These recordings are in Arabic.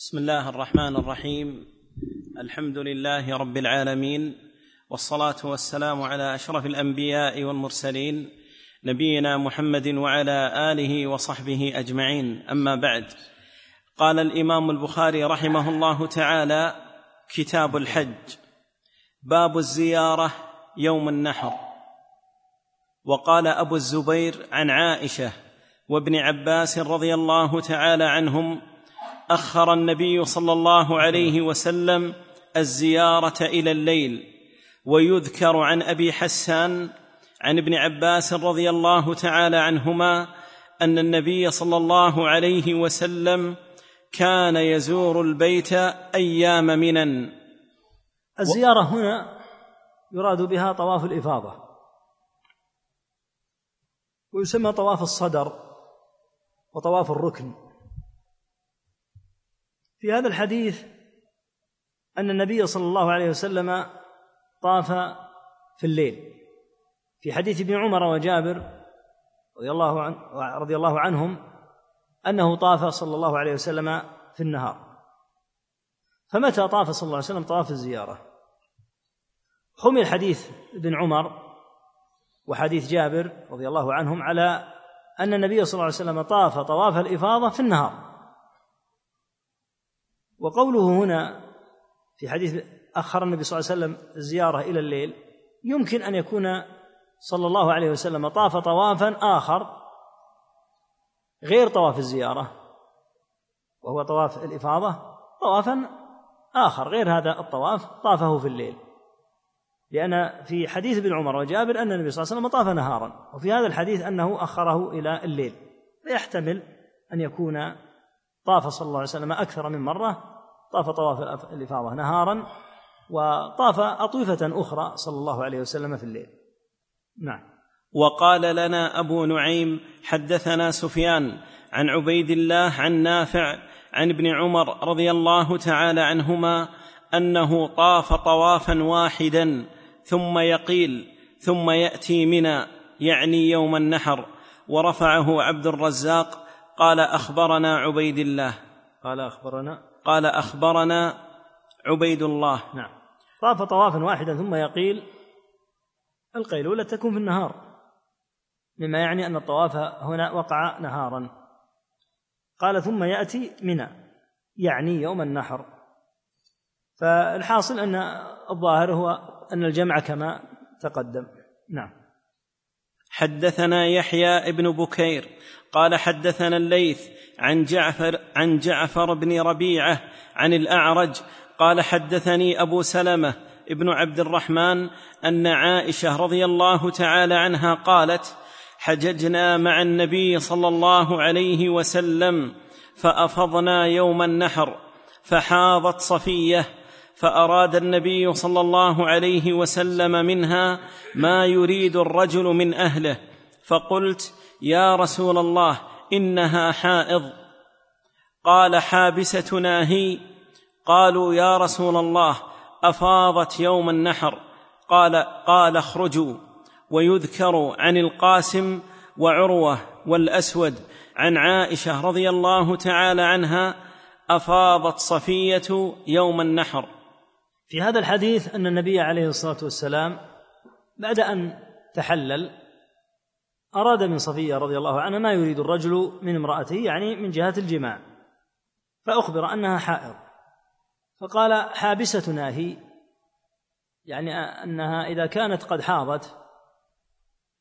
بسم الله الرحمن الرحيم. الحمد لله رب العالمين والصلاة والسلام على أشرف الأنبياء والمرسلين نبينا محمد وعلى آله وصحبه أجمعين. أما بعد قال الإمام البخاري رحمه الله تعالى كتاب الحج باب الزيارة يوم النحر. وقال أبو الزبير عن عائشة وابن عباس رضي الله تعالى عنهم أخر النبي صلى الله عليه وسلم الزيارة إلى الليل ويذكر عن أبي حسان عن ابن عباس رضي الله تعالى عنهما أن النبي صلى الله عليه وسلم كان يزور البيت أيام منن الزيارة هنا يراد بها طواف الإفاضة ويسمى طواف الصدر وطواف الركن. في هذا الحديث أن النبي صلى الله عليه وسلم طاف في الليل. في حديث ابن عمر وجابر رضي الله عن رضي الله عنهم أنه طاف صلى الله عليه وسلم في النهار. فمتى طاف صلى الله عليه وسلم؟ طواف الزيارة. حمل حديث ابن عمر وحديث جابر رضي الله عنهم على أن النبي صلى الله عليه وسلم طاف طواف الإفاضة في النهار. وقوله هنا في حديث أخر النبي صلى الله عليه وسلم الزيارة إلى الليل يمكن أن يكون صلى الله عليه وسلم طاف طوافا آخر غير طواف الزيارة وهو طواف الإفاضة طوافا آخر غير هذا الطواف طافه في الليل. لأن في حديث ابن عمر وجابر أن النبي صلى الله عليه وسلم طاف نهارا وفي هذا الحديث أنه أخره إلى الليل. فيحتمل أن يكون طاف صلى الله عليه وسلم أكثر من مرة طاف طواف الإفاضة نهارا وطاف أطوفة أخرى صلى الله عليه وسلم في الليل. نعم. وقال لنا أبو نعيم حدثنا سفيان عن عبيد الله عن نافع عن ابن عمر رضي الله تعالى عنهما أنه طاف طوافا واحدا ثم يقيل ثم يأتي منى يعني يوم النحر ورفعه عبد الرزاق قال أخبرنا عبيد الله. قال أخبرنا قال أخبرنا عبيد الله. نعم. طاف طوافا واحدا ثم يقيل القيلولة تكون في النهار مما يعني أن الطواف هنا وقع نهارا. قال ثم يأتي منى يعني يوم النحر. فالحاصل أن الظاهر هو أن الجمع كما تقدم. نعم. حدثنا يحيى ابن بكير قال حدثنا الليث عن جعفر عن جعفر بن ربيعة عن الأعرج قال حدثني أبو سلمة ابن عبد الرحمن أن عائشة رضي الله تعالى عنها قالت حججنا مع النبي صلى الله عليه وسلم فأفضنا يوم النحر فحاضت صفية فأراد النبي صلى الله عليه وسلم منها ما يريد الرجل من أهله. فقلت يا رسول الله إنها حائض. قال حابستنا هي. قالوا يا رسول الله أفاضت يوم النحر. قال قال اخرجوا. ويذكر عن القاسم وعروة والأسود عن عائشة رضي الله تعالى عنها أفاضت صفية يوم النحر. في هذا الحديث أن النبي عليه الصلاة والسلام بعد أن تحلل أراد من صفية رضي الله عنها ما يريد الرجل من امرأته يعني من جهة الجماع. فأخبر أنها حائض. فقال حابستنا هي يعني أنها إذا كانت قد حاضت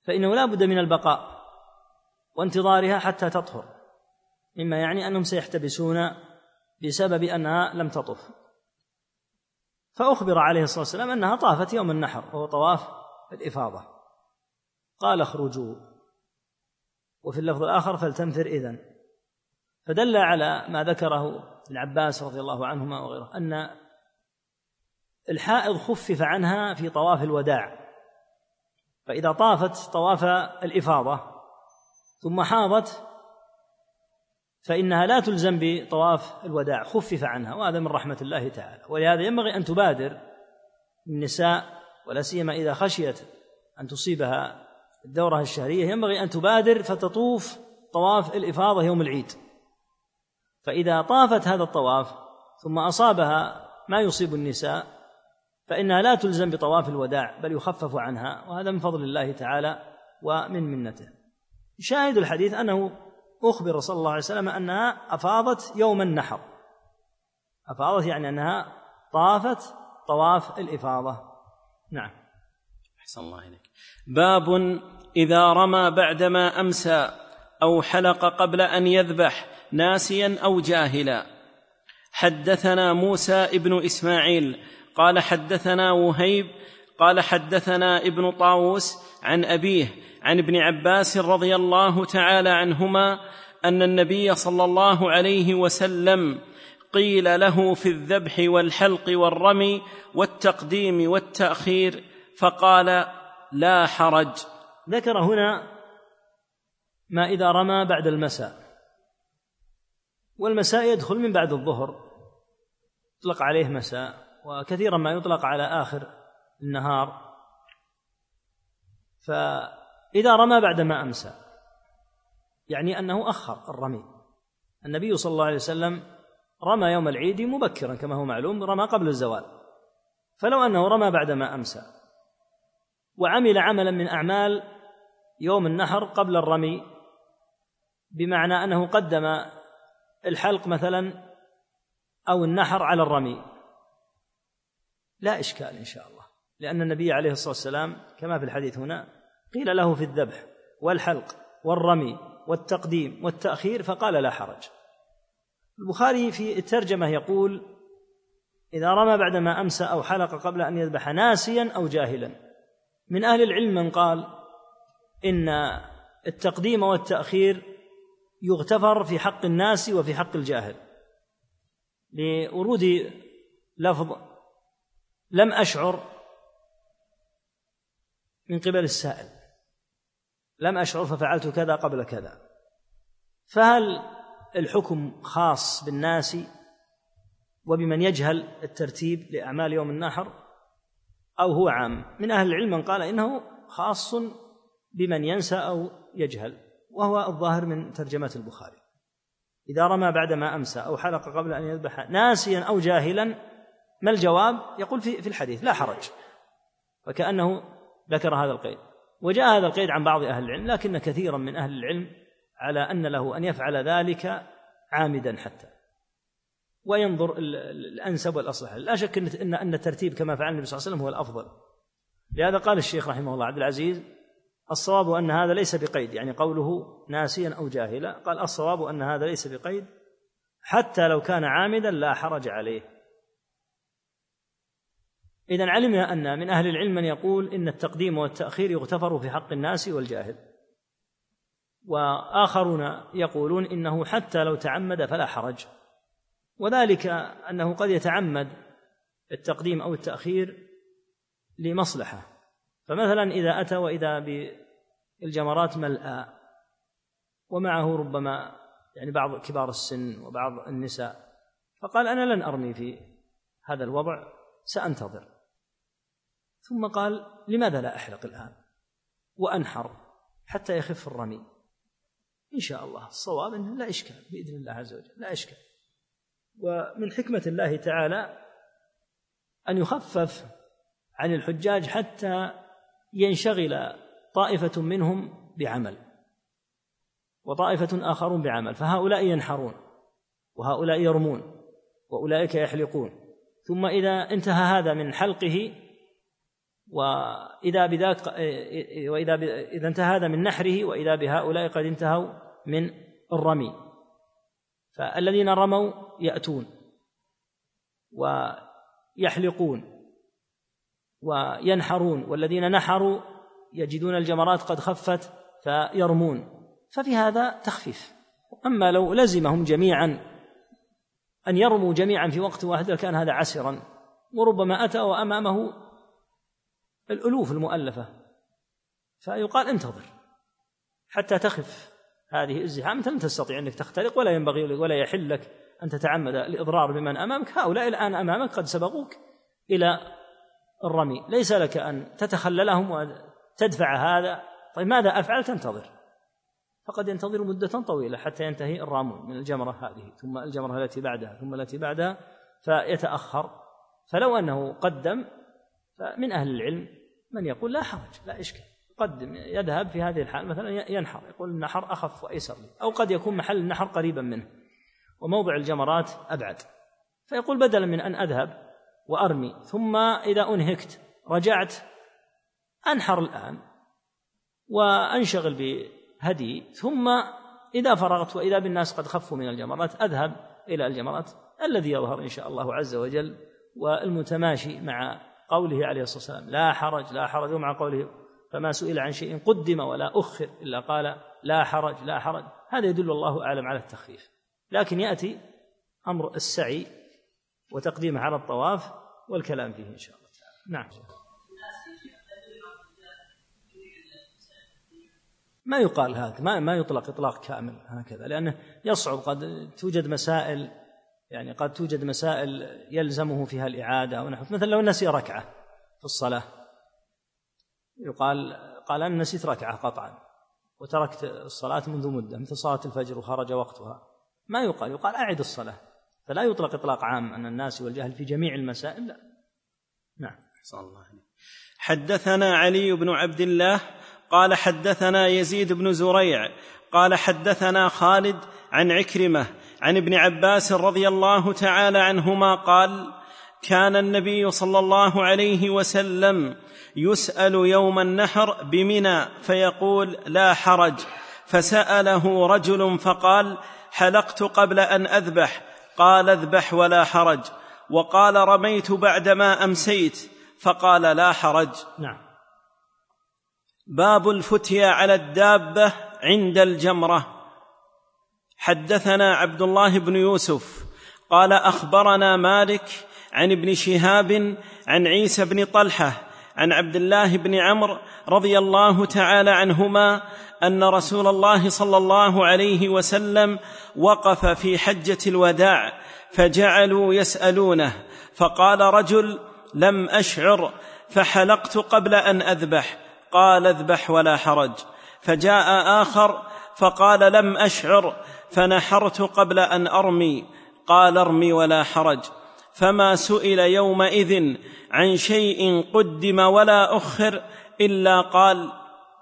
فإنه لا بد من البقاء وانتظارها حتى تطهر مما يعني أنهم سيحتبسون بسبب أنها لم تطف. فأخبر عليه الصلاة والسلام أنها طافت يوم النحر وهو طواف الإفاضة قال اخرجوا. وفي اللفظ الآخر فلتنفر إذن. فدل على ما ذكره ابن عباس رضي الله عنهما وغيره أن الحائض خفف عنها في طواف الوداع. فإذا طافت طواف الإفاضة ثم حاضت فإنها لا تلزم بطواف الوداع خفف عنها وهذا من رحمة الله تعالى. ولهذا ينبغي أن تبادر النساء ولا سيما إذا خشيت أن تصيبها الدورة الشهرية ينبغي أن تبادر فتطوف طواف الإفاضة يوم العيد. فإذا طافت هذا الطواف ثم أصابها ما يصيب النساء فإنها لا تلزم بطواف الوداع بل يخفف عنها وهذا من فضل الله تعالى ومن منته. شاهد الحديث أنه أخبر صلى الله عليه وسلم أنها أفاضت يوم النحر. أفاضت يعني أنها طافت طواف الإفاضة. نعم. أحسن الله إليك. باب إذا رمى بعدما أمسى أو حلق قبل أن يذبح ناسيا أو جاهلا. حدثنا موسى ابن إسماعيل قال حدثنا وهيب قال حدثنا ابن طاووس عن أبيه عن ابن عباس رضي الله تعالى عنهما أن النبي صلى الله عليه وسلم قيل له في الذبح والحلق والرمي والتقديم والتأخير فقال لا حرج. ذكر هنا ما إذا رمى بعد المساء والمساء يدخل من بعد الظهر يطلق عليه مساء وكثيرا ما يطلق على آخر. النهار. ف إذا رمى بعدما أمسى يعني أنه أخر الرمي. النبي صلى الله عليه وسلم رمى يوم العيد مبكرا كما هو معلوم رمى قبل الزوال. فلو أنه رمى بعدما أمسى. وعمل عملا من أعمال يوم النحر قبل الرمي بمعنى أنه قدم الحلق مثلا أو النحر على الرمي. لا إشكال إن شاء الله. لأن النبي عليه الصلاة والسلام كما في الحديث هنا قيل له في الذبح والحلق والرمي والتقديم والتأخير فقال لا حرج. البخاري في الترجمة يقول إذا رمى بعدما أمسى أو حلق قبل أن يذبح ناسيا أو جاهلا. من أهل العلم من قال إن التقديم والتأخير يغتفر في حق الناس وفي حق الجاهل. لورود لفظ لم أشعر من قبل السائل. لم أشعر ففعلت كذا قبل كذا. فهل الحكم خاص بالناس وبمن يجهل الترتيب لأعمال يوم النحر؟ أو هو عام؟ من أهل العلم من قال إنه خاص بمن ينسى أو يجهل وهو الظاهر من ترجمة البخاري. إذا رمى بعدما أمسى أو حلق قبل أن يذبح ناسيا أو جاهلا ما الجواب؟ يقول في الحديث لا حرج. وكأنه ذكر هذا القيد. وجاء هذا القيد عن بعض أهل العلم لكن كثيرا من أهل العلم على أن له أن يفعل ذلك عامدا حتى. وينظر الأنسب والأصلح. لا شك أن أن الترتيب كما فعل النبي صلى الله عليه وسلم هو الأفضل. لهذا قال الشيخ رحمه الله عبد العزيز الصواب أن هذا ليس بقيد يعني قوله ناسيا أو جاهلا. قال الصواب أن هذا ليس بقيد حتى لو كان عامدا لا حرج عليه. إذا علمنا أن من أهل العلم من يقول إن التقديم والتأخير يغتفر في حق الناس والجاهل. وآخرون يقولون إنه حتى لو تعمد فلا حرج. وذلك أنه قد يتعمد التقديم أو التأخير لمصلحة. فمثلا إذا أتى وإذا بالجمرات ملأى ومعه ربما يعني بعض كبار السن وبعض النساء فقال أنا لن أرمي في هذا الوضع سأنتظر. ثم قال لماذا لا أحلق الآن؟ وأنحر حتى يخف الرمي. إن شاء الله الصواب أنه لا إشكال بإذن الله عز وجل لا إشكال. ومن حكمة الله تعالى أن يخفف عن الحجاج حتى ينشغل طائفة منهم بعمل وطائفة آخرون بعمل فهؤلاء ينحرون وهؤلاء يرمون وأولئك يحلقون. ثم إذا انتهى هذا من حلقه وإذا بذاك وإذا إذا انتهى هذا من نحره وإذا بهؤلاء قد انتهوا من الرمي. فالذين رموا يأتون ويحلقون وينحرون والذين نحروا يجدون الجمرات قد خفت فيرمون. ففي هذا تخفيف. أما لو لزمهم جميعا أن يرموا جميعا في وقت واحد لكان هذا عسرا. وربما أتى وأمامه الألوف المؤلفة. فيقال انتظر حتى تخف هذه الزحام. أنت لن تستطيع أنك تخترق ولا ينبغي ولا يحل لك أن تتعمد الإضرار بمن أمامك. هؤلاء الآن أمامك قد سبقوك إلى الرمي. ليس لك أن تتخللهم وتدفع هذا. طيب ماذا أفعل؟ تنتظر. فقد ينتظر مدة طويلة حتى ينتهي الرامون من الجمرة هذه ثم الجمرة التي بعدها ثم التي بعدها فيتأخر. فلو أنه قدم فمن أهل العلم من يقول لا حرج لا إشكال. قدم يذهب في هذه الحال مثلا ينحر يقول النحر أخف وأيسر لي أو قد يكون محل النحر قريبا منه وموضع الجمرات أبعد. فيقول بدلا من أن أذهب وأرمي ثم إذا أنهكت رجعت أنحر الآن وأنشغل بهدي ثم إذا فرغت وإذا بالناس قد خفوا من الجمرات أذهب إلى الجمرات الذي يظهر إن شاء الله عز وجل والمتماشي مع قوله عليه الصلاة والسلام لا حرج لا حرج ومع قوله فما سئل عن شيء قدم ولا أخر إلا قال لا حرج لا حرج. هذا يدل الله أعلم على التخفيف. لكن يأتي أمر السعي وتقديمه على الطواف والكلام فيه إن شاء الله تعالى. نعم. ما يقال هذا ما ما يطلق إطلاق كامل هكذا لأنه يصعب قد توجد مسائل يعني قد توجد مسائل يلزمه فيها الإعادة ونحو مثلا لو نسي ركعة في الصلاة يقال قال أنا نسيت ركعة قطعا وتركت الصلاة منذ مدة مثل صلاة الفجر وخرج وقتها. ما يقال يقال أعد الصلاة. فلا يطلق إطلاق عام أن الناس والجهل في جميع المسائل لا. نعم. الله حدثنا علي بن عبد الله قال حدثنا يزيد بن زريع قال حدثنا خالد عن عكرمة عن ابن عباس رضي الله تعالى عنهما قال كان النبي صلى الله عليه وسلم يسأل يوم النحر بمنى فيقول لا حرج. فسأله رجل فقال حلقت قبل أن أذبح. قال اذبح ولا حرج. وقال رميت بعدما أمسيت. فقال لا حرج. نعم. باب الفتيا على الدابة عند الجمرة. حدثنا عبد الله بن يوسف قال أخبرنا مالك عن ابن شهاب عن عيسى بن طلحة عن عبد الله بن عمرو رضي الله تعالى عنهما أن رسول الله صلى الله عليه وسلم وقف في حجة الوداع فجعلوا يسألونه فقال رجل لم أشعر فحلقت قبل أن أذبح. قال اذبح ولا حرج. فجاء آخر فقال لم أشعر. فنحرت قبل أن أرمي قال ارمي ولا حرج. فما سئل يومئذ عن شيء قدم ولا أخر إلا قال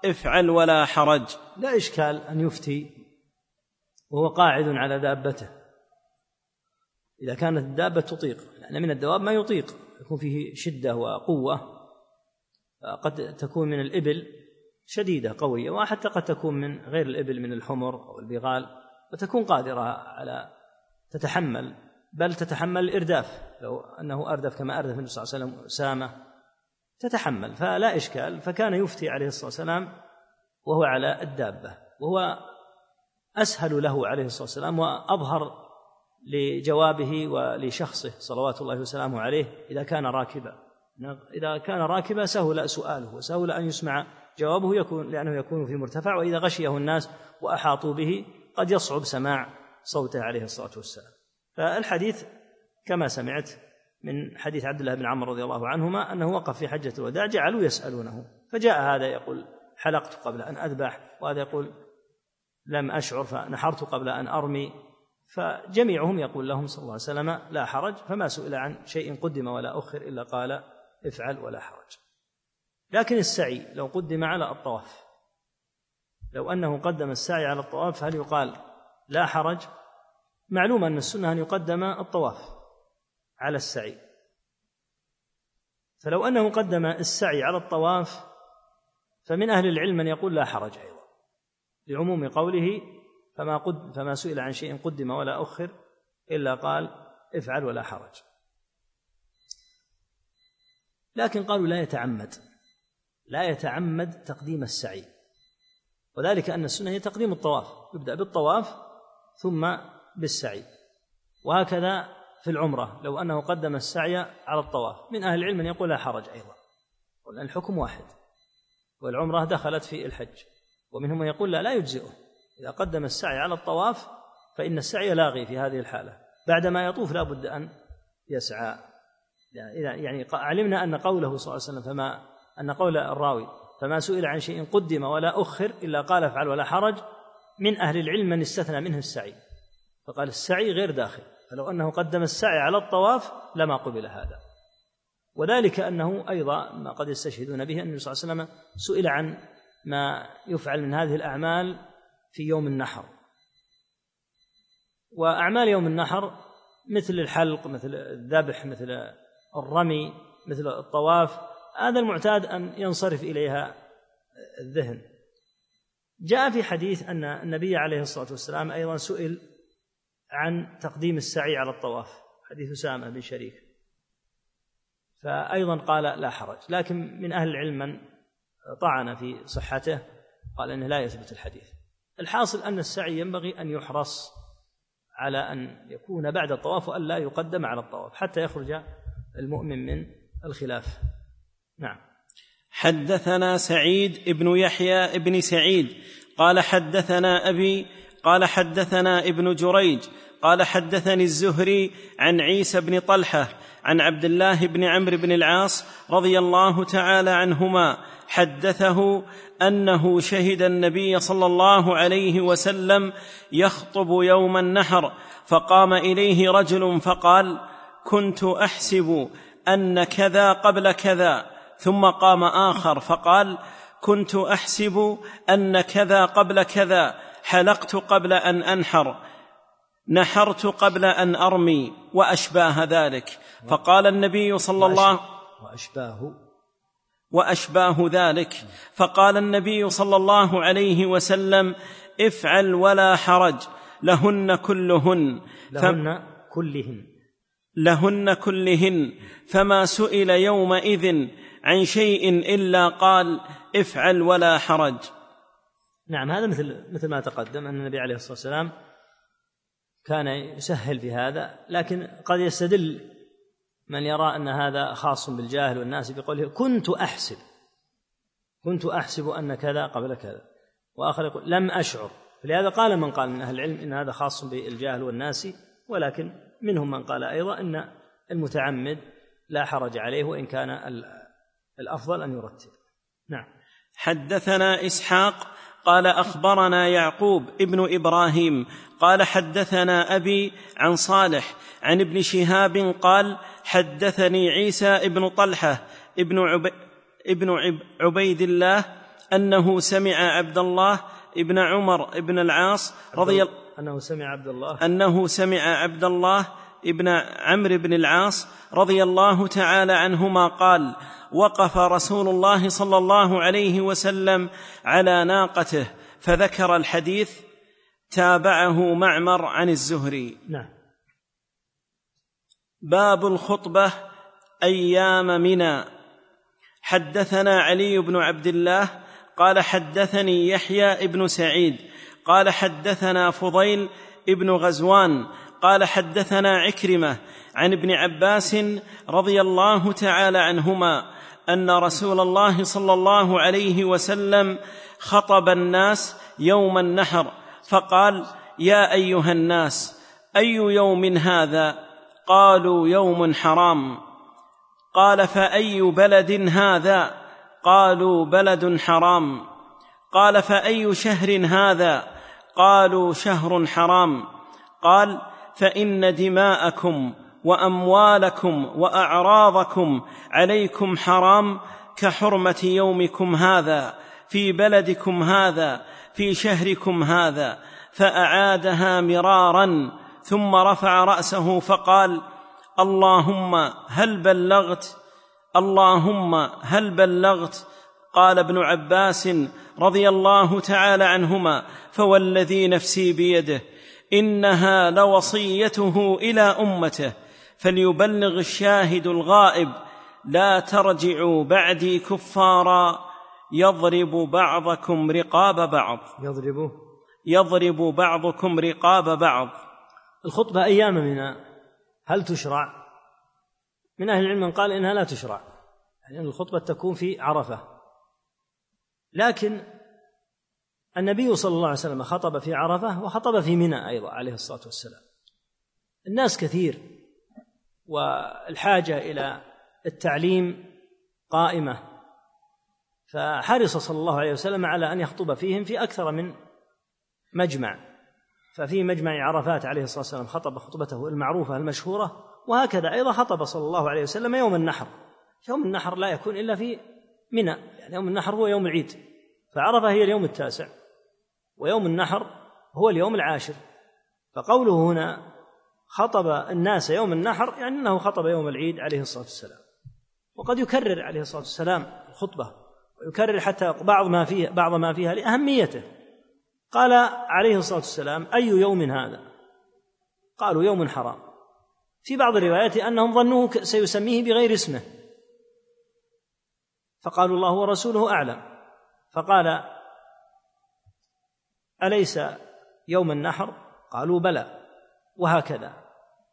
افعل ولا حرج. لا إشكال أن يفتي وهو قاعد على دابته. إذا كانت الدابة تطيق لأن من الدواب ما يطيق يكون فيه شدة وقوة. قد تكون من الإبل شديدة قوية وحتى قد تكون من غير الإبل من الحمر أو البغال. وتكون قادرة على تتحمل بل تتحمل الإرداف. لو أنه أردف كما أردف النبي صلى الله عليه وسلم أسامة تتحمل. فلا إشكال. فكان يفتي عليه الصلاة والسلام وهو على الدابة وهو أسهل له عليه الصلاة والسلام وأظهر لجوابه ولشخصه صلوات الله وسلامه عليه إذا كان راكبا. إذا كان راكبا سهل سؤاله وسهل أن يسمع جوابه يكون لأنه يكون في مرتفع وإذا غشيه الناس وأحاطوا به قد يصعب سماع صوته عليه الصلاة والسلام. فالحديث كما سمعت من حديث عبد الله بن عمرو رضي الله عنهما أنه وقف في حجة الوداع جعلوا يسألونه. فجاء هذا يقول حلقت قبل أن أذبح؟ وهذا يقول لم أشعر فنحرت قبل أن أرمي. فجميعهم يقول لهم صلى الله عليه وسلم لا حرج فما سئل عن شيء قدم ولا أخر إلا قال افعل ولا حرج. لكن السعي لو قدم على الطواف لو أنه قدم السعي على الطواف هل يقال لا حرج؟ معلوم أن السنة أن يقدم الطواف على السعي. فلو أنه قدم السعي على الطواف فمن أهل العلم من يقول لا حرج أيضا. لعموم قوله فما, قد فما سئل عن شيء قدم ولا أخر إلا قال افعل ولا حرج. لكن قالوا لا يتعمد لا يتعمد تقديم السعي. وذلك أن السنة هي تقديم الطواف يبدأ بالطواف ثم بالسعي. وهكذا في العمرة لو أنه قدم السعي على الطواف. من أهل العلم من يقول لا حرج أيضا لأن الحكم واحد والعمرة دخلت في الحج. ومنهم من يقول لا لا يجزئه. إذا قدم السعي على الطواف فإن السعي لاغي في هذه الحالة. بعدما يطوف لا بد أن يسعى. إذا يعني علمنا أن قوله صلى الله عليه وسلم فما أن قول الراوي فما سئل عن شيء قدم ولا أخر إلا قال افعل ولا حرج من أهل العلم من استثنى منه السعي. فقال السعي غير داخل فلو أنه قدم السعي على الطواف لما قبل هذا. وذلك أنه أيضا ما قد يستشهدون به أن صلى الله عليه وسلم سئل عن ما يفعل من هذه الأعمال في يوم النحر. وأعمال يوم النحر مثل الحلق مثل الذبح مثل الرمي مثل الطواف هذا المعتاد أن ينصرف إليها الذهن. جاء في حديث أن النبي عليه الصلاة والسلام أيضا سئل عن تقديم السعي على الطواف حديث أسامة بن شريك. فأيضا قال لا حرج لكن من أهل العلم من طعن في صحته قال إنه لا يثبت الحديث. الحاصل أن السعي ينبغي أن يحرص على أن يكون بعد الطواف وأن لا يقدم على الطواف حتى يخرج المؤمن من الخلاف. نعم. حدثنا سعيد ابن يحيى ابن سعيد قال حدثنا أبي قال حدثنا ابن جريج قال حدثني الزهري عن عيسى بن طلحة عن عبد الله بن عمرو بن العاص رضي الله تعالى عنهما حدثه أنه شهد النبي صلى الله عليه وسلم يخطب يوم النحر فقام إليه رجل فقال كنت أحسب أن كذا قبل كذا ثم قام آخر فقال كنت أحسب أن كذا قبل كذا حلقت قبل أن أنحر نحرت قبل أن أرمي وأشباه ذلك. فقال النبي صلى الله وأشباه؟ وأشباه ذلك. فقال النبي صلى الله عليه وسلم افعل ولا حرج لهن كلهن لهن كلهن. لهن كلهن فما سئل يومئذ عن شيء إلا قال افعل ولا حرج. نعم هذا مثل مثل ما تقدم أن النبي عليه الصلاة والسلام كان يسهل في هذا لكن قد يستدل من يرى أن هذا خاص بالجاهل والناس بقوله كنت أحسب كنت أحسب أن كذا قبل كذا. وآخر يقول لم أشعر. فلهذا قال من قال من أهل العلم إن هذا خاص بالجاهل والناس ولكن منهم من قال أيضا إن المتعمد لا حرج عليه وإن كان الأفضل أن يرتب. نعم. حدثنا إسحاق قال أخبرنا يعقوب ابن إبراهيم قال حدثنا أبي عن صالح عن ابن شهاب قال حدثني عيسى ابن طلحة ابن عبي ابن عبيد الله أنه سمع عبد الله ابن عمر ابن العاص رضي الله. أنه سمع عبد الله. أنه سمع عبد الله ابن عمرو بن العاص رضي الله تعالى عنهما قال وقف رسول الله صلى الله عليه وسلم على ناقته فذكر الحديث تابعه معمر عن الزهري. نعم. باب الخطبة أيام منى. حدثنا علي بن عبد الله قال حدثني يحيى ابن سعيد قال حدثنا فضيل ابن غزوان قال حدثنا عكرمة عن ابن عباس رضي الله تعالى عنهما أن رسول الله صلى الله عليه وسلم خطب الناس يوم النحر فقال يا أيها الناس أي يوم هذا؟ قالوا يوم حرام. قال فأي بلد هذا؟ قالوا بلد حرام. قال فأي شهر هذا؟ قالوا شهر حرام. قال فإن دماءكم وأموالكم وأعراضكم عليكم حرام كحرمة يومكم هذا في بلدكم هذا في شهركم هذا. فأعادها مرارا ثم رفع رأسه فقال اللهم هل بلغت؟ اللهم هل بلغت؟ قال ابن عباس رضي الله تعالى عنهما فوالذي نفسي بيده. إنها لوصيته إلى أمته. فليبلغ الشاهد الغائب لا ترجعوا بعدي كفارا يضرب بعضكم رقاب بعض. يضرب يضرب بعضكم رقاب بعض. الخطبة أيام منها هل تشرع؟ من أهل العلم من قال إنها لا تشرع يعني الخطبة تكون في عرفة. لكن النبي صلى الله عليه وسلم خطب في عرفة وخطب في منى أيضا عليه الصلاة والسلام. الناس كثير والحاجة إلى التعليم قائمة. فحرص صلى الله عليه وسلم على أن يخطب فيهم في أكثر من مجمع. ففي مجمع عرفات عليه الصلاة والسلام خطب خطبته المعروفة المشهورة وهكذا أيضا خطب صلى الله عليه وسلم يوم النحر. يوم النحر لا يكون إلا في منى يعني يوم النحر هو يوم العيد. فعرفة هي اليوم التاسع. ويوم النحر هو اليوم العاشر. فقوله هنا خطب الناس يوم النحر يعني أنه خطب يوم العيد عليه الصلاة والسلام. وقد يكرر عليه الصلاة والسلام الخطبة ويكرر حتى بعض ما فيه بعض ما فيها لأهميته. قال عليه الصلاة والسلام أي يوم هذا؟ قالوا يوم حرام. في بعض الروايات أنهم ظنوه سيسميه بغير اسمه. فقالوا الله ورسوله أعلم. فقال أليس يوم النحر؟ قالوا بلى وهكذا.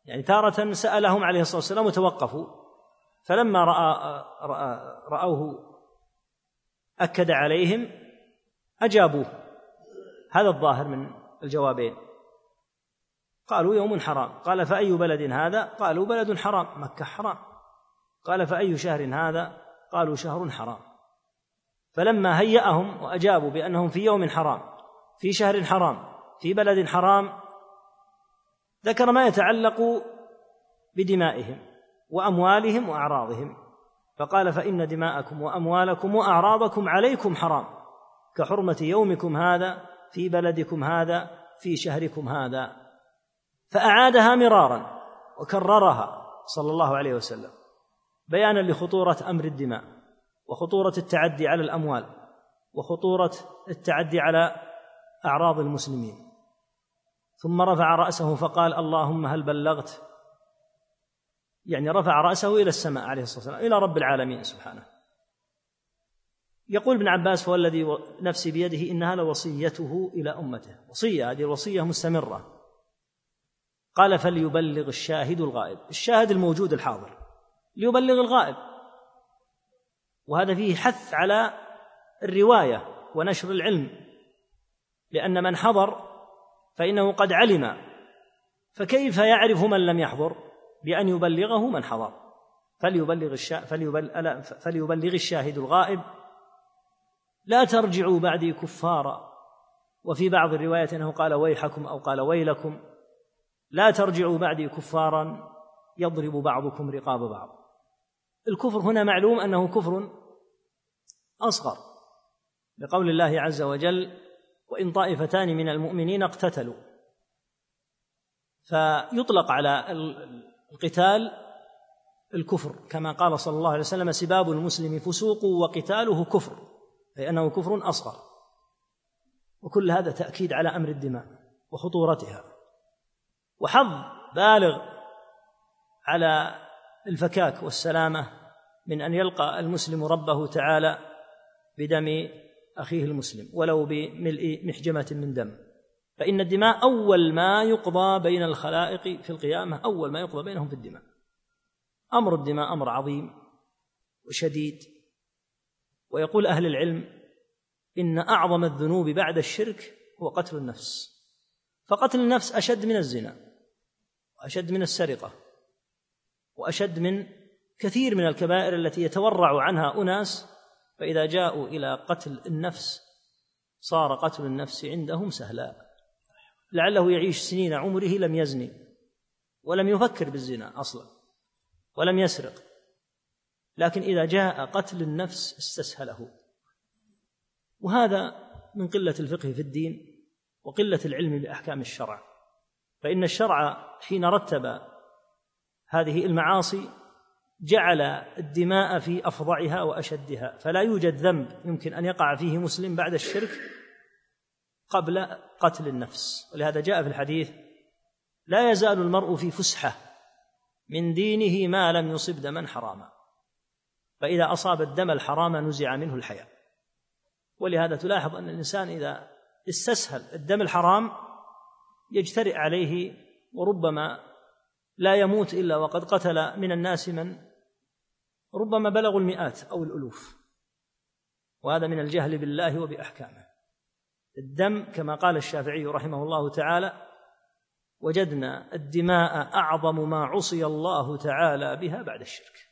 يعني تارة سألهم عليه الصلاة والسلام وتوقفوا. فلما رأى, رأى رأوه أكد عليهم أجابوه. هذا الظاهر من الجوابين. قالوا يوم حرام. قال فأي بلد هذا؟ قالوا بلد حرام مكة حرام. قال فأي شهر هذا؟ قالوا شهر حرام. فلما هيأهم وأجابوا بأنهم في يوم حرام في شهر حرام في بلد حرام ذكر ما يتعلق بدمائهم وأموالهم وأعراضهم فقال فإن دماءكم وأموالكم وأعراضكم عليكم حرام كحرمة يومكم هذا في بلدكم هذا في شهركم هذا. فأعادها مرارا وكررها صلى الله عليه وسلم بيانا لخطورة أمر الدماء وخطورة التعدي على الأموال وخطورة التعدي على أعراض المسلمين. ثم رفع رأسه فقال اللهم هل بلغت؟ يعني رفع رأسه إلى السماء عليه الصلاة والسلام إلى رب العالمين سبحانه. يقول ابن عباس فوالذي نفسي بيده إنها لوصيته إلى أمته. وصية هذه الوصية مستمرة. قال فليبلغ الشاهد الغائب. الشاهد الموجود الحاضر. ليبلغ الغائب. وهذا فيه حث على الرواية ونشر العلم. لأن من حضر فإنه قد علم فكيف يعرف من لم يحضر؟ بأن يبلغه من حضر. فليبلغ الشا فليبلغ, فليبلغ الشاهد الغائب. لا ترجعوا بعدي كفارا. وفي بعض الروايات أنه قال ويحكم أو قال ويلكم. لا ترجعوا بعدي كفارا. يضرب بعضكم رقاب بعض. الكفر هنا معلوم أنه كفر أصغر. لقول الله عز وجل وإن طائفتان من المؤمنين اقتتلوا. فيطلق على القتال الكفر كما قال صلى الله عليه وسلم سباب المسلم فسوق وقتاله كفر أي أنه كفر أصغر. وكل هذا تأكيد على أمر الدماء وخطورتها. وحظ بالغ على الفكاك والسلامة من أن يلقى المسلم ربه تعالى بدم أخيه المسلم ولو بملء محجمة من دم. فإن الدماء أول ما يقضى بين الخلائق في القيامة أول ما يقضى بينهم في الدماء. أمر الدماء أمر عظيم وشديد. ويقول أهل العلم إن أعظم الذنوب بعد الشرك هو قتل النفس. فقتل النفس أشد من الزنا وأشد من السرقة وأشد من كثير من الكبائر التي يتورع عنها أناس فإذا جاءوا إلى قتل النفس صار قتل النفس عندهم سهلا. لعله يعيش سنين عمره لم يزني ولم يفكر بالزنا أصلا ولم يسرق. لكن إذا جاء قتل النفس استسهله. وهذا من قلة الفقه في الدين وقلة العلم بأحكام الشرع. فإن الشرع حين رتب هذه المعاصي جعل الدماء في افظعها وأشدها فلا يوجد ذنب يمكن أن يقع فيه مسلم بعد الشرك قبل قتل النفس. ولهذا جاء في الحديث لا يزال المرء في فسحة من دينه ما لم يصب دما حراما فإذا أصاب الدم الحرام نزع منه الحياء ولهذا تلاحظ أن الإنسان إذا استسهل الدم الحرام يجترئ عليه وربما لا يموت إلا وقد قتل من الناس من ربما بلغوا المئات أو الألوف. وهذا من الجهل بالله وبأحكامه. الدم كما قال الشافعي رحمه الله تعالى وجدنا الدماء أعظم ما عصي الله تعالى بها بعد الشرك.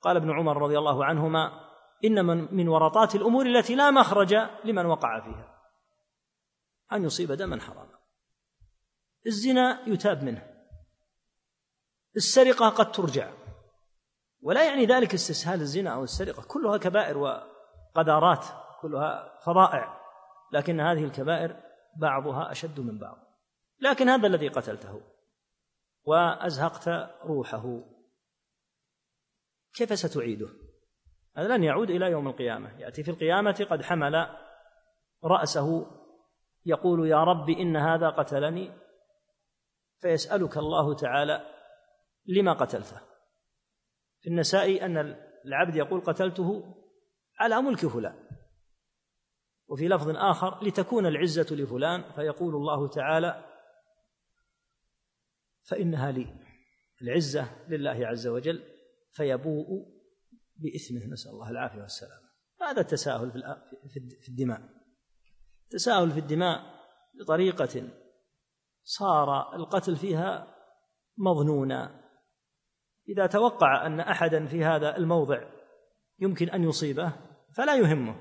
قال ابن عمر رضي الله عنهما إن من, من ورطات الأمور التي لا مخرج لمن وقع فيها. أن يصيب دما حراما. الزنا يتاب منه. السرقة قد ترجع. ولا يعني ذلك استسهال الزنا أو السرقة. كلها كبائر وقدارات كلها فظائع. لكن هذه الكبائر بعضها أشد من بعض. لكن هذا الذي قتلته. وأزهقت روحه. كيف ستعيده؟ هذا لن يعود إلى يوم القيامة. يأتي في القيامة قد حمل رأسه. يقول يا رب إن هذا قتلني. فيسألك الله تعالى لما قتلته. في النساء أن العبد يقول قتلته على ملك فلان. وفي لفظ آخر لتكون العزة لفلان فيقول الله تعالى فإنها لي. العزة لله عز وجل فيبوء بإثمه. نسأل الله العافية والسلام هذا التساهل في الدماء. التساهل في الدماء بطريقة صار القتل فيها مظنونا. إذا توقع أن أحدا في هذا الموضع يمكن أن يصيبه فلا يهمه.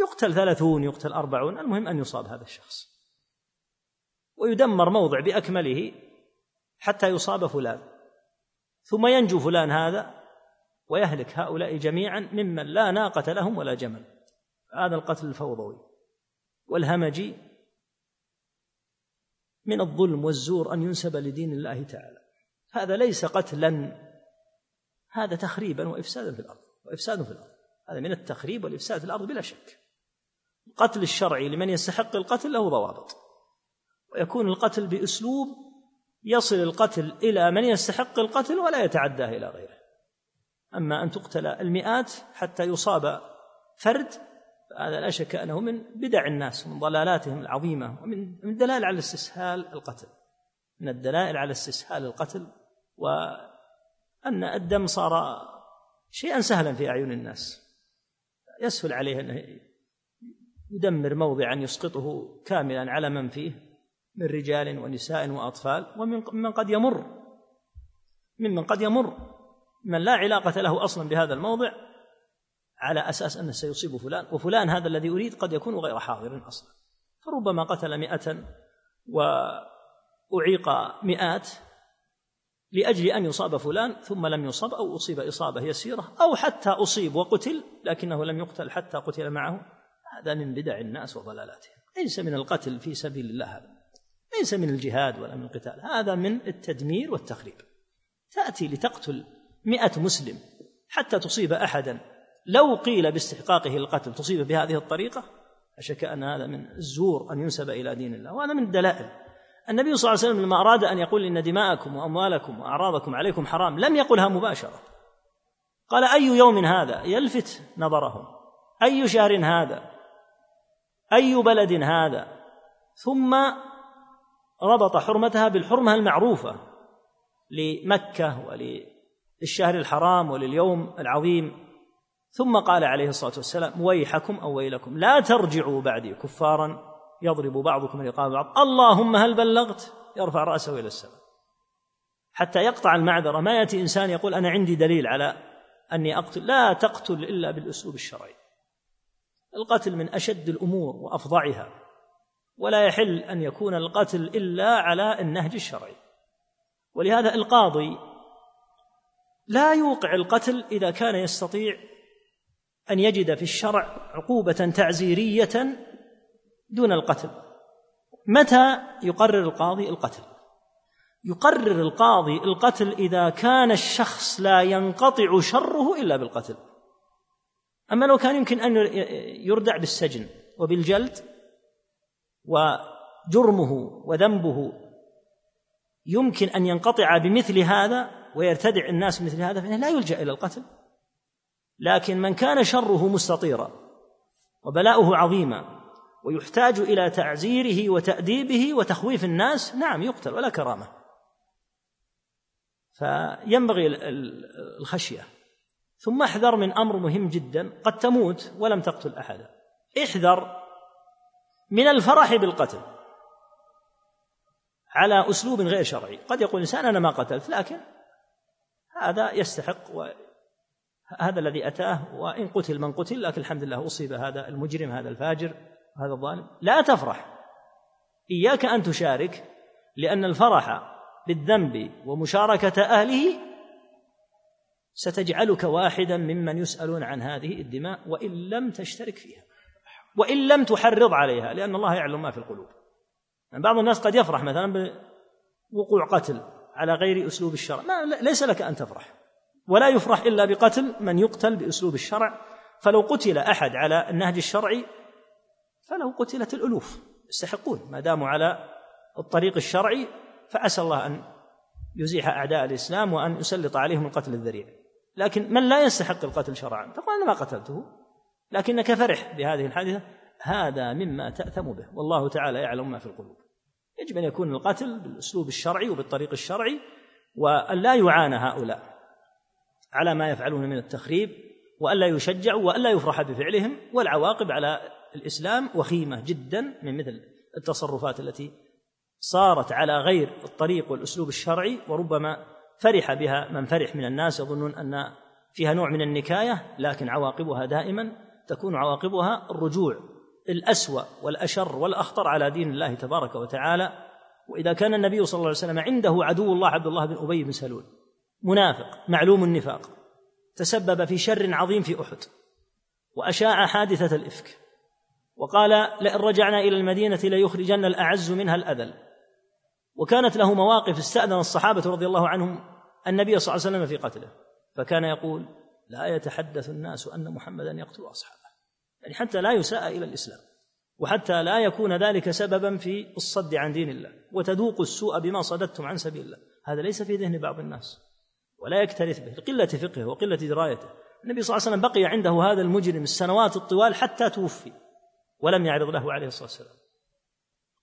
يقتل ثلاثون يقتل أربعون المهم أن يصاب هذا الشخص. ويدمر موضع بأكمله حتى يصاب فلان. ثم ينجو فلان هذا ويهلك هؤلاء جميعا ممن لا ناقة لهم ولا جمل. هذا القتل الفوضوي والهمجي من الظلم والزور أن ينسب لدين الله تعالى. هذا ليس قتلا. هذا تخريبا وإفسادا في الأرض وإفساد في الأرض. هذا من التخريب والإفساد في الأرض بلا شك. القتل الشرعي لمن يستحق القتل له ضوابط. ويكون القتل بأسلوب يصل القتل إلى من يستحق القتل ولا يتعداه إلى غيره. أما أن تقتل المئات حتى يصاب فرد فهذا لا شك أنه من بدع الناس ومن ضلالاتهم العظيمة ومن الدلائل على استسهال القتل. من الدلائل على استسهال القتل وأن الدم صار شيئا سهلا في أعين الناس. يسهل عليه أنه يدمر موضعا يسقطه كاملا على من فيه من رجال ونساء وأطفال ومن قد يمر ممن قد يمر. من لا علاقة له أصلا بهذا الموضع على أساس أنه سيصيب فلان وفلان هذا الذي أريد قد يكون غير حاضر أصلا. فربما قتل مئة وأعيق مئات لأجل أن يصاب فلان ثم لم يصب أو أصيب إصابة يسيرة أو حتى أصيب وقتل لكنه لم يقتل حتى قتل معه. هذا من بدع الناس وضلالاتهم. ليس من القتل في سبيل الله. هذا ليس من الجهاد ولا من القتال. هذا من التدمير والتخريب. تأتي لتقتل مئة مسلم حتى تصيب أحدا. لو قيل باستحقاقه القتل تصيب بهذه الطريقة أشك أن هذا من الزور أن ينسب إلى دين الله. وهذا من الدلائل النبي صلى الله عليه وسلم لما أراد أن يقول إن دماءكم وأموالكم وأعراضكم عليكم حرام لم يقلها مباشرة. قال أي يوم هذا؟ يلفت نظرهم. أي شهر هذا؟ أي بلد هذا؟ ثم ربط حرمتها بالحرمة المعروفة لمكة وللشهر الحرام ولليوم العظيم. ثم قال عليه الصلاة والسلام ويحكم أو ويلكم لا ترجعوا بعدي كفارا. يضرب بعضكم رقاب بعض. اللهم هل بلغت؟ يرفع رأسه إلى السماء. حتى يقطع المعذرة. ما يأتي إنسان يقول أنا عندي دليل على أني أقتل. لا تقتل إلا بالأسلوب الشرعي. القتل من أشد الأمور وافظعها ولا يحل أن يكون القتل إلا على النهج الشرعي. ولهذا القاضي لا يوقع القتل إذا كان يستطيع أن يجد في الشرع عقوبة تعزيرية دون القتل. متى يقرر القاضي القتل؟ يقرر القاضي القتل إذا كان الشخص لا ينقطع شره إلا بالقتل. أما لو كان يمكن أن يردع بالسجن وبالجلد وجرمه وذنبه يمكن أن ينقطع بمثل هذا ويرتدع الناس مثل هذا فإنه لا يلجأ إلى القتل. لكن من كان شره مستطيرا وبلاؤه عظيما ويحتاج إلى تعزيره وتأديبه وتخويف الناس. نعم يقتل ولا كرامة. فينبغي الخشية. ثم احذر من أمر مهم جدا. قد تموت ولم تقتل احدا. احذر من الفرح بالقتل على أسلوب غير شرعي. قد يقول الانسان أنا ما قتلت لكن هذا يستحق هذا الذي أتاه وإن قتل من قتل لكن الحمد لله أصيب هذا المجرم هذا الفاجر. هذا الظالم؟ لا تفرح. إياك أن تشارك لأن الفرح بالذنب ومشاركة أهله ستجعلك واحدا ممن يسألون عن هذه الدماء وإن لم تشترك فيها. وإن لم تحرض عليها لأن الله يعلم ما في القلوب. يعني بعض الناس قد يفرح مثلا بوقوع قتل على غير أسلوب الشرع. ما ليس لك أن تفرح. ولا يفرح إلا بقتل من يقتل بأسلوب الشرع. فلو قتل أحد على النهج الشرعي فلو قتلت الألوف. يستحقون. ما داموا على الطريق الشرعي فعسى الله أن يزيح أعداء الإسلام وأن يسلط عليهم القتل الذريع. لكن من لا يستحق القتل شرعا؟ تقول أنا ما قتلته. لكنك فرح بهذه الحادثة. هذا مما تأثم به. والله تعالى يعلم ما في القلوب. يجب أن يكون القتل بالأسلوب الشرعي وبالطريق الشرعي وأن لا يعان هؤلاء على ما يفعلون من التخريب وألا يشجعوا وألا يفرح بفعلهم والعواقب على الإسلام وخيمة جدا من مثل التصرفات التي صارت على غير الطريق والأسلوب الشرعي وربما فرح بها من فرح من الناس يظنون أن فيها نوع من النكاية لكن عواقبها دائما تكون عواقبها الرجوع الأسوأ والأشر والأخطر على دين الله تبارك وتعالى. وإذا كان النبي صلى الله عليه وسلم عنده عدو الله عبد الله بن أبي بن سلول منافق معلوم النفاق تسبب في شر عظيم في أحد وأشاع حادثة الإفك. وقال لئن رجعنا إلى المدينة ليخرجن الأعز منها الأذل. وكانت له مواقف استأذن الصحابة رضي الله عنهم النبي صلى الله عليه وسلم في قتله. فكان يقول لا يتحدث الناس أن محمدا يقتل أصحابه. يعني حتى لا يساء إلى الإسلام. وحتى لا يكون ذلك سببا في الصد عن دين الله. وتذوقوا السوء بما صددتم عن سبيل الله. هذا ليس في ذهن بعض الناس. ولا يكترث به. لقلة فقهه وقلة درايته. النبي صلى الله عليه وسلم بقي عنده هذا المجرم السنوات الطوال حتى توفي. ولم يعرض له عليه الصلاة والسلام.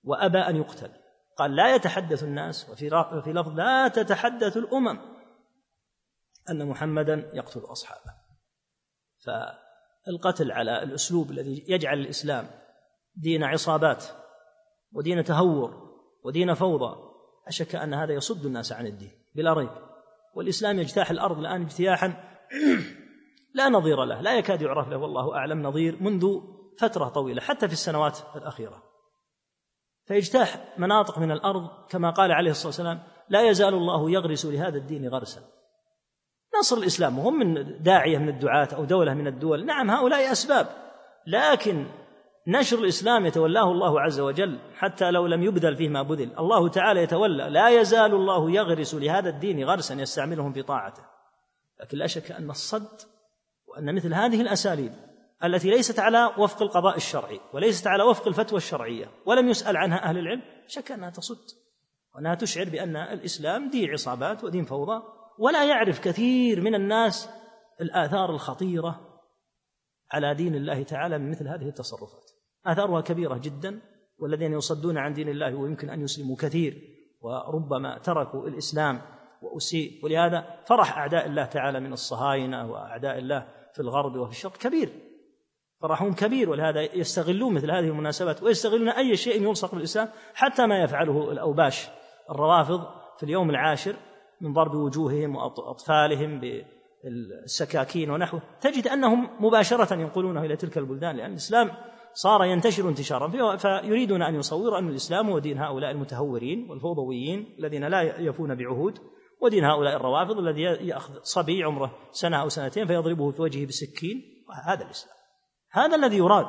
وأبى أن يقتل. قال لا يتحدث الناس وفي في لفظ لا تتحدث الأمم أن محمدا يقتل أصحابه. فالقتل على الأسلوب الذي يجعل الإسلام دين عصابات ودين تهور ودين فوضى أشك أن هذا يصد الناس عن الدين بلا ريب. والإسلام يجتاح الأرض الآن اجتياحا لا نظير له لا يكاد يعرف له والله أعلم نظير منذ فترة طويلة حتى في السنوات الأخيرة. فيجتاح مناطق من الأرض كما قال عليه الصلاة والسلام لا يزال الله يغرس لهذا الدين غرسا. نصر الإسلام وهم من داعية من الدعاة أو دولة من الدول نعم هؤلاء أسباب. لكن نشر الإسلام يتولاه الله عز وجل حتى لو لم يبذل فيه ما بذل. الله تعالى يتولى لا يزال الله يغرس لهذا الدين غرسا يستعملهم في طاعته. لكن لا شك أن الصد وأن مثل هذه الأساليب التي ليست على وفق القضاء الشرعي وليست على وفق الفتوى الشرعية ولم يسأل عنها أهل العلم شك أنها تصد وأنها تشعر بأن الإسلام دين عصابات ودين فوضى ولا يعرف كثير من الناس الآثار الخطيرة على دين الله تعالى من مثل هذه التصرفات. آثارها كبيرة جدا والذين يصدون عن دين الله ويمكن أن يسلموا كثير وربما تركوا الإسلام وأسيء ولهذا فرح أعداء الله تعالى من الصهاينة وأعداء الله في الغرب وفي الشرق. كبير. فرحهم كبير ولهذا يستغلون مثل هذه المناسبات ويستغلون أي شيء يلصق بالإسلام حتى ما يفعله الأوباش. الروافض في اليوم العاشر من ضرب وجوههم وأطفالهم بالسكاكين ونحوه تجد أنهم مباشرة ينقلونه إلى تلك البلدان لأن الإسلام صار ينتشر انتشارا. فيريدون أن يصوروا أن الإسلام هو دين هؤلاء المتهورين والفوضويين الذين لا يفون بعهود ودين هؤلاء الروافض الذي يأخذ صبي عمره سنة أو سنتين فيضربه في وجهه بسكين هذا الإسلام. هذا الذي يراد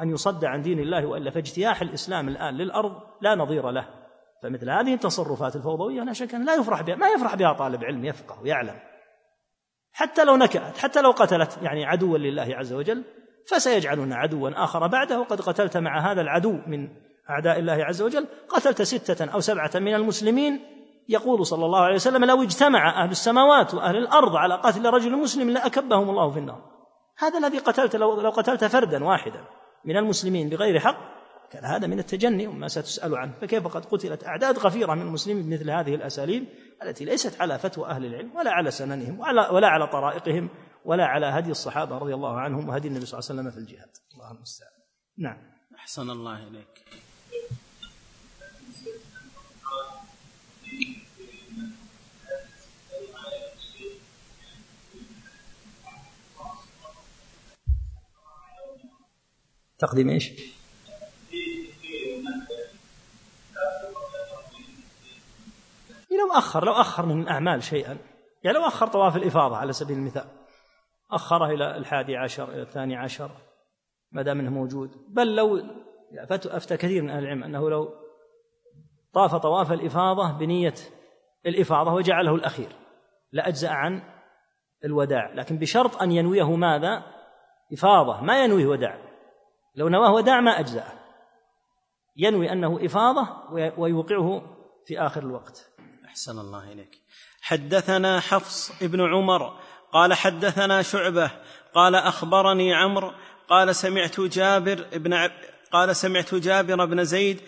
أن يصد عن دين الله وإلا فاجتياح الإسلام الآن للأرض لا نظير له. فمثل هذه التصرفات الفوضوية لا شك أن لا يفرح بها ما يفرح بها طالب علم يفقه ويعلم. حتى لو نكأت حتى لو قتلت يعني عدوا لله عز وجل فسيجعلون عدوا آخر بعده. وقد قتلت مع هذا العدو من أعداء الله عز وجل قتلت ستة أو سبعة من المسلمين. يقول صلى الله عليه وسلم لو اجتمع أهل السماوات وأهل الأرض على قتل رجل مسلم لأكبهم الله في النار. هذا الذي قتلت لو, لو قتلت فردا واحدا من المسلمين بغير حق كان هذا من التجني وما ستسأل عنه. فكيف قد قتلت أعداد غفيرة من المسلمين بمثل هذه الأساليب التي ليست على فتوى أهل العلم ولا على سننهم ولا, ولا على طرائقهم ولا على هدي الصحابة رضي الله عنهم وهدي النبي صلى الله عليه وسلم في الجهاد. الله المستعان نعم. أحسن الله إليك. تقديم إيش؟ أخر لو أخر من الأعمال شيئا. يعني لو أخر طواف الإفاضة على سبيل المثال. أخره إلى الحادي عشر إلى الثاني عشر ما دام إنه موجود. بل لو أفتى كثير من أهل العلم أنه لو طاف طواف الإفاضة بنية الإفاضة وجعله الأخير. لاجزا عن الوداع. لكن بشرط أن ينويه ماذا؟ إفاضة. ما ينويه وداع. لو نواه وداع ما أجزأه. ينوي أنه إفاضة ويوقعه في آخر الوقت. أحسن الله إليك. حدثنا حفص ابن عمر قال حدثنا شعبة قال أخبرني عمرو قال سمعت جابر بن عب قال سمعت جابر بن زيد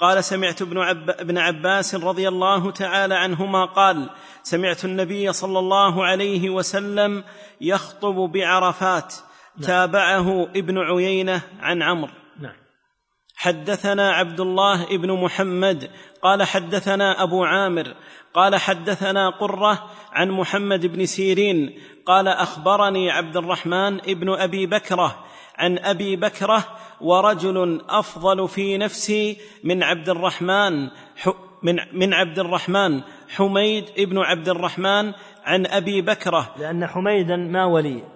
قال سمعت ابن, عب ابن عباس رضي الله تعالى عنهما قال سمعت النبي صلى الله عليه وسلم يخطب بعرفات نعم. تابعه ابن عيينة عن عمرو نعم. حدثنا عبد الله ابن محمد قال حدثنا أبو عامر قال حدثنا قرة عن محمد بن سيرين قال أخبرني عبد الرحمن ابن أبي بكرة عن أبي بكرة ورجل أفضل في نفسي من عبد الرحمن من من عبد الرحمن حميد ابن عبد الرحمن عن أبي بكرة لأن حميدا ما ولي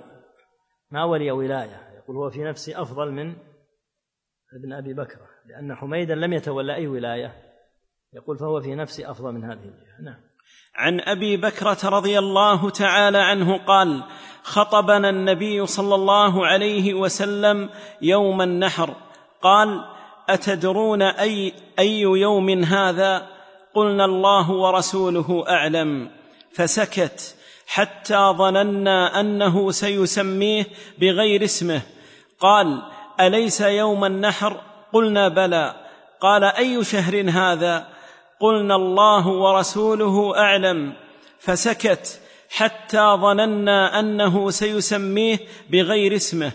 ما ولي ولاية؟ يقول هو في نفسي أفضل من ابن أبي بكره لأن حميدا لم يتولى أي ولاية. يقول فهو في نفسي أفضل من هذه الجهة. نعم. عن أبي بكره رضي الله تعالى عنه قال خطبنا النبي صلى الله عليه وسلم يوم النحر. قال أتدرون أي أي يوم هذا؟ قلنا الله ورسوله أعلم. فسكت. حتى ظننا أنه سيسميه بغير اسمه. قال أليس يوم النحر؟ قلنا بلى. قال أي شهر هذا؟ قلنا الله ورسوله أعلم. فسكت حتى ظننا أنه سيسميه بغير اسمه.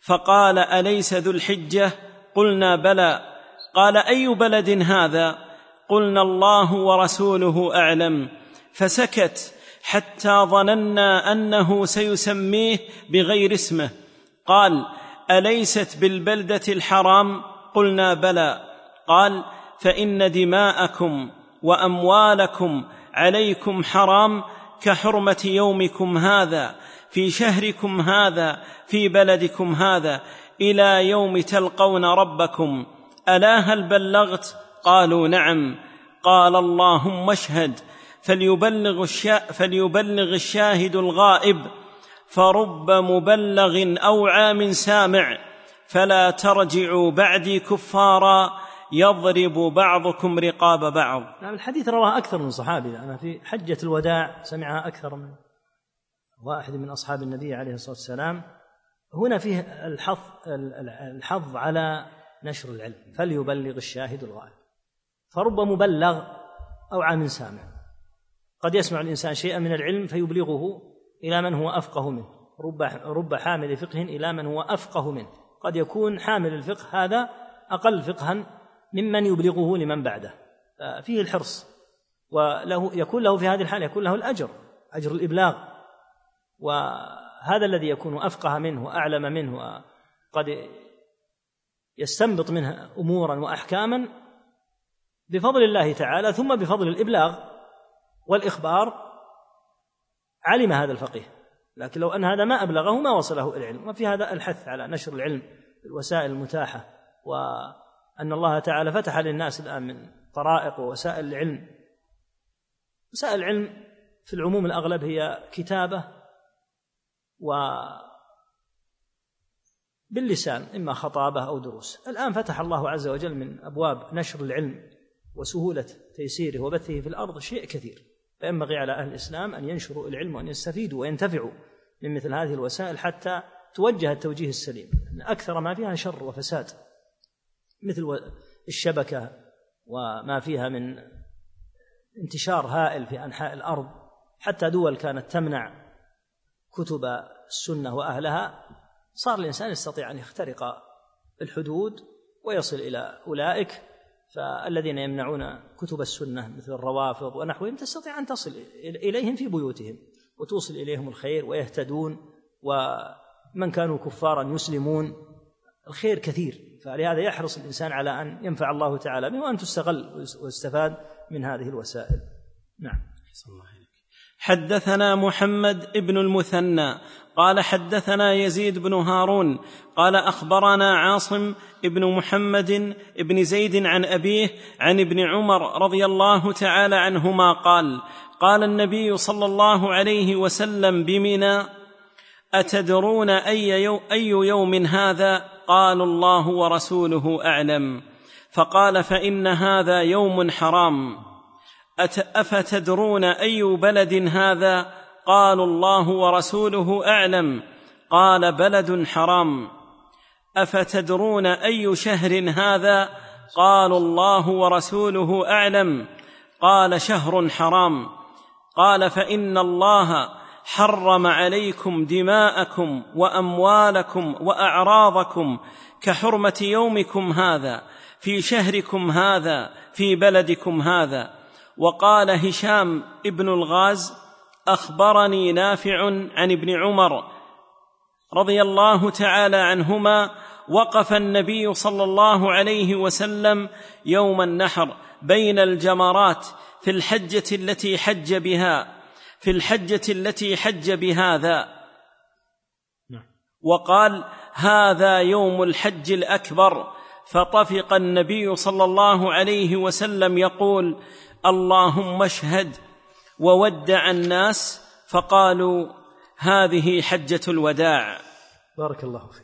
فقال أليس ذو الحجة؟ قلنا بلى. قال أي بلد هذا؟ قلنا الله ورسوله أعلم. فسكت حتى ظننا أنه سيسميه بغير اسمه. قال أليست بالبلدة الحرام؟ قلنا بلى. قال فإن دماءكم وأموالكم عليكم حرام كحرمة يومكم هذا في شهركم هذا في بلدكم هذا إلى يوم تلقون ربكم. ألا هل بلغت؟ قالوا نعم. قال اللهم اشهد. فليبلغ, الشا فليبلغ الشاهد الغائب فرب مبلغ اوعى من سامع فلا ترجعوا بعدي كفارا يضرب بعضكم رقاب بعض. نعم الحديث رواه أكثر من صحابي أنا في حجة الوداع سمعها أكثر من واحد من أصحاب النبي عليه الصلاة والسلام. هنا فيه الحظ الحظ على نشر العلم فليبلغ الشاهد الغائب. فرب مبلغ أو من سامع. قد يسمع الإنسان شيئا من العلم فيبلغه إلى من هو أفقه منه. رب رب حامل فقه إلى من هو أفقه منه. قد يكون حامل الفقه هذا أقل فقها ممن يبلغه لمن بعده. فيه الحرص. وله يكون له في هذه الحال يكون له الأجر أجر الإبلاغ. وهذا الذي يكون أفقه منه وأعلم منه وقد يستنبط منه أمورا وأحكاما بفضل الله تعالى ثم بفضل الإبلاغ. والإخبار علم هذا الفقيه. لكن لو أن هذا ما أبلغه ما وصله العلم. وفي هذا الحث على نشر العلم بالوسائل المتاحة و أن الله تعالى فتح للناس الآن من طرائق ووسائل العلم. وسائل العلم في العموم الأغلب هي كتابة و باللسان إما خطابة أو دروس. الآن فتح الله عز وجل من أبواب نشر العلم وسهولة تيسيره وبثه في الأرض شيء كثير. فينبغي على أهل الإسلام أن ينشروا العلم وأن يستفيدوا وينتفعوا من مثل هذه الوسائل حتى توجه التوجيه السليم. أكثر ما فيها شر وفساد مثل الشبكة وما فيها من انتشار هائل في أنحاء الأرض حتى دول كانت تمنع كتب السنة وأهلها صار الإنسان يستطيع أن يخترق الحدود ويصل إلى أولئك فالذين يمنعون كتب السنة مثل الروافض ونحوهم تستطيع أن تصل إليهم في بيوتهم وتوصل إليهم الخير ويهتدون ومن كانوا كفارا يسلمون. الخير كثير فلهذا يحرص الإنسان على أن ينفع الله تعالى به وأن تستغل ويستفاد من هذه الوسائل. نعم. حدثنا محمد بن المثنى قال حدثنا يزيد بن هارون قال أخبرنا عاصم بن محمد بن زيد عن أبيه عن ابن عمر رضي الله تعالى عنهما قال قال النبي صلى الله عليه وسلم بمنى أتدرون أي يوم, أي يوم هذا؟ قالوا الله ورسوله أعلم. فقال فإن هذا يوم حرام. أفتدرون أي بلد هذا؟ قالوا الله ورسوله أعلم. قال بلد حرام. أفتدرون أي شهر هذا؟ قالوا الله ورسوله أعلم. قال شهر حرام. قال فإن الله حرم عليكم دماءكم وأموالكم وأعراضكم كحرمة يومكم هذا في شهركم هذا في بلدكم هذا. وقال هشام ابن الغاز أخبرني نافع عن ابن عمر رضي الله تعالى عنهما وقف النبي صلى الله عليه وسلم يوم النحر بين الجمرات في الحجة التي حج بها في الحجة التي حج بهذا نعم. وقال هذا يوم الحج الأكبر فطفق النبي صلى الله عليه وسلم يقول اللهم اشهد وودع الناس فقالوا هذه حجة الوداع. بارك الله فيك.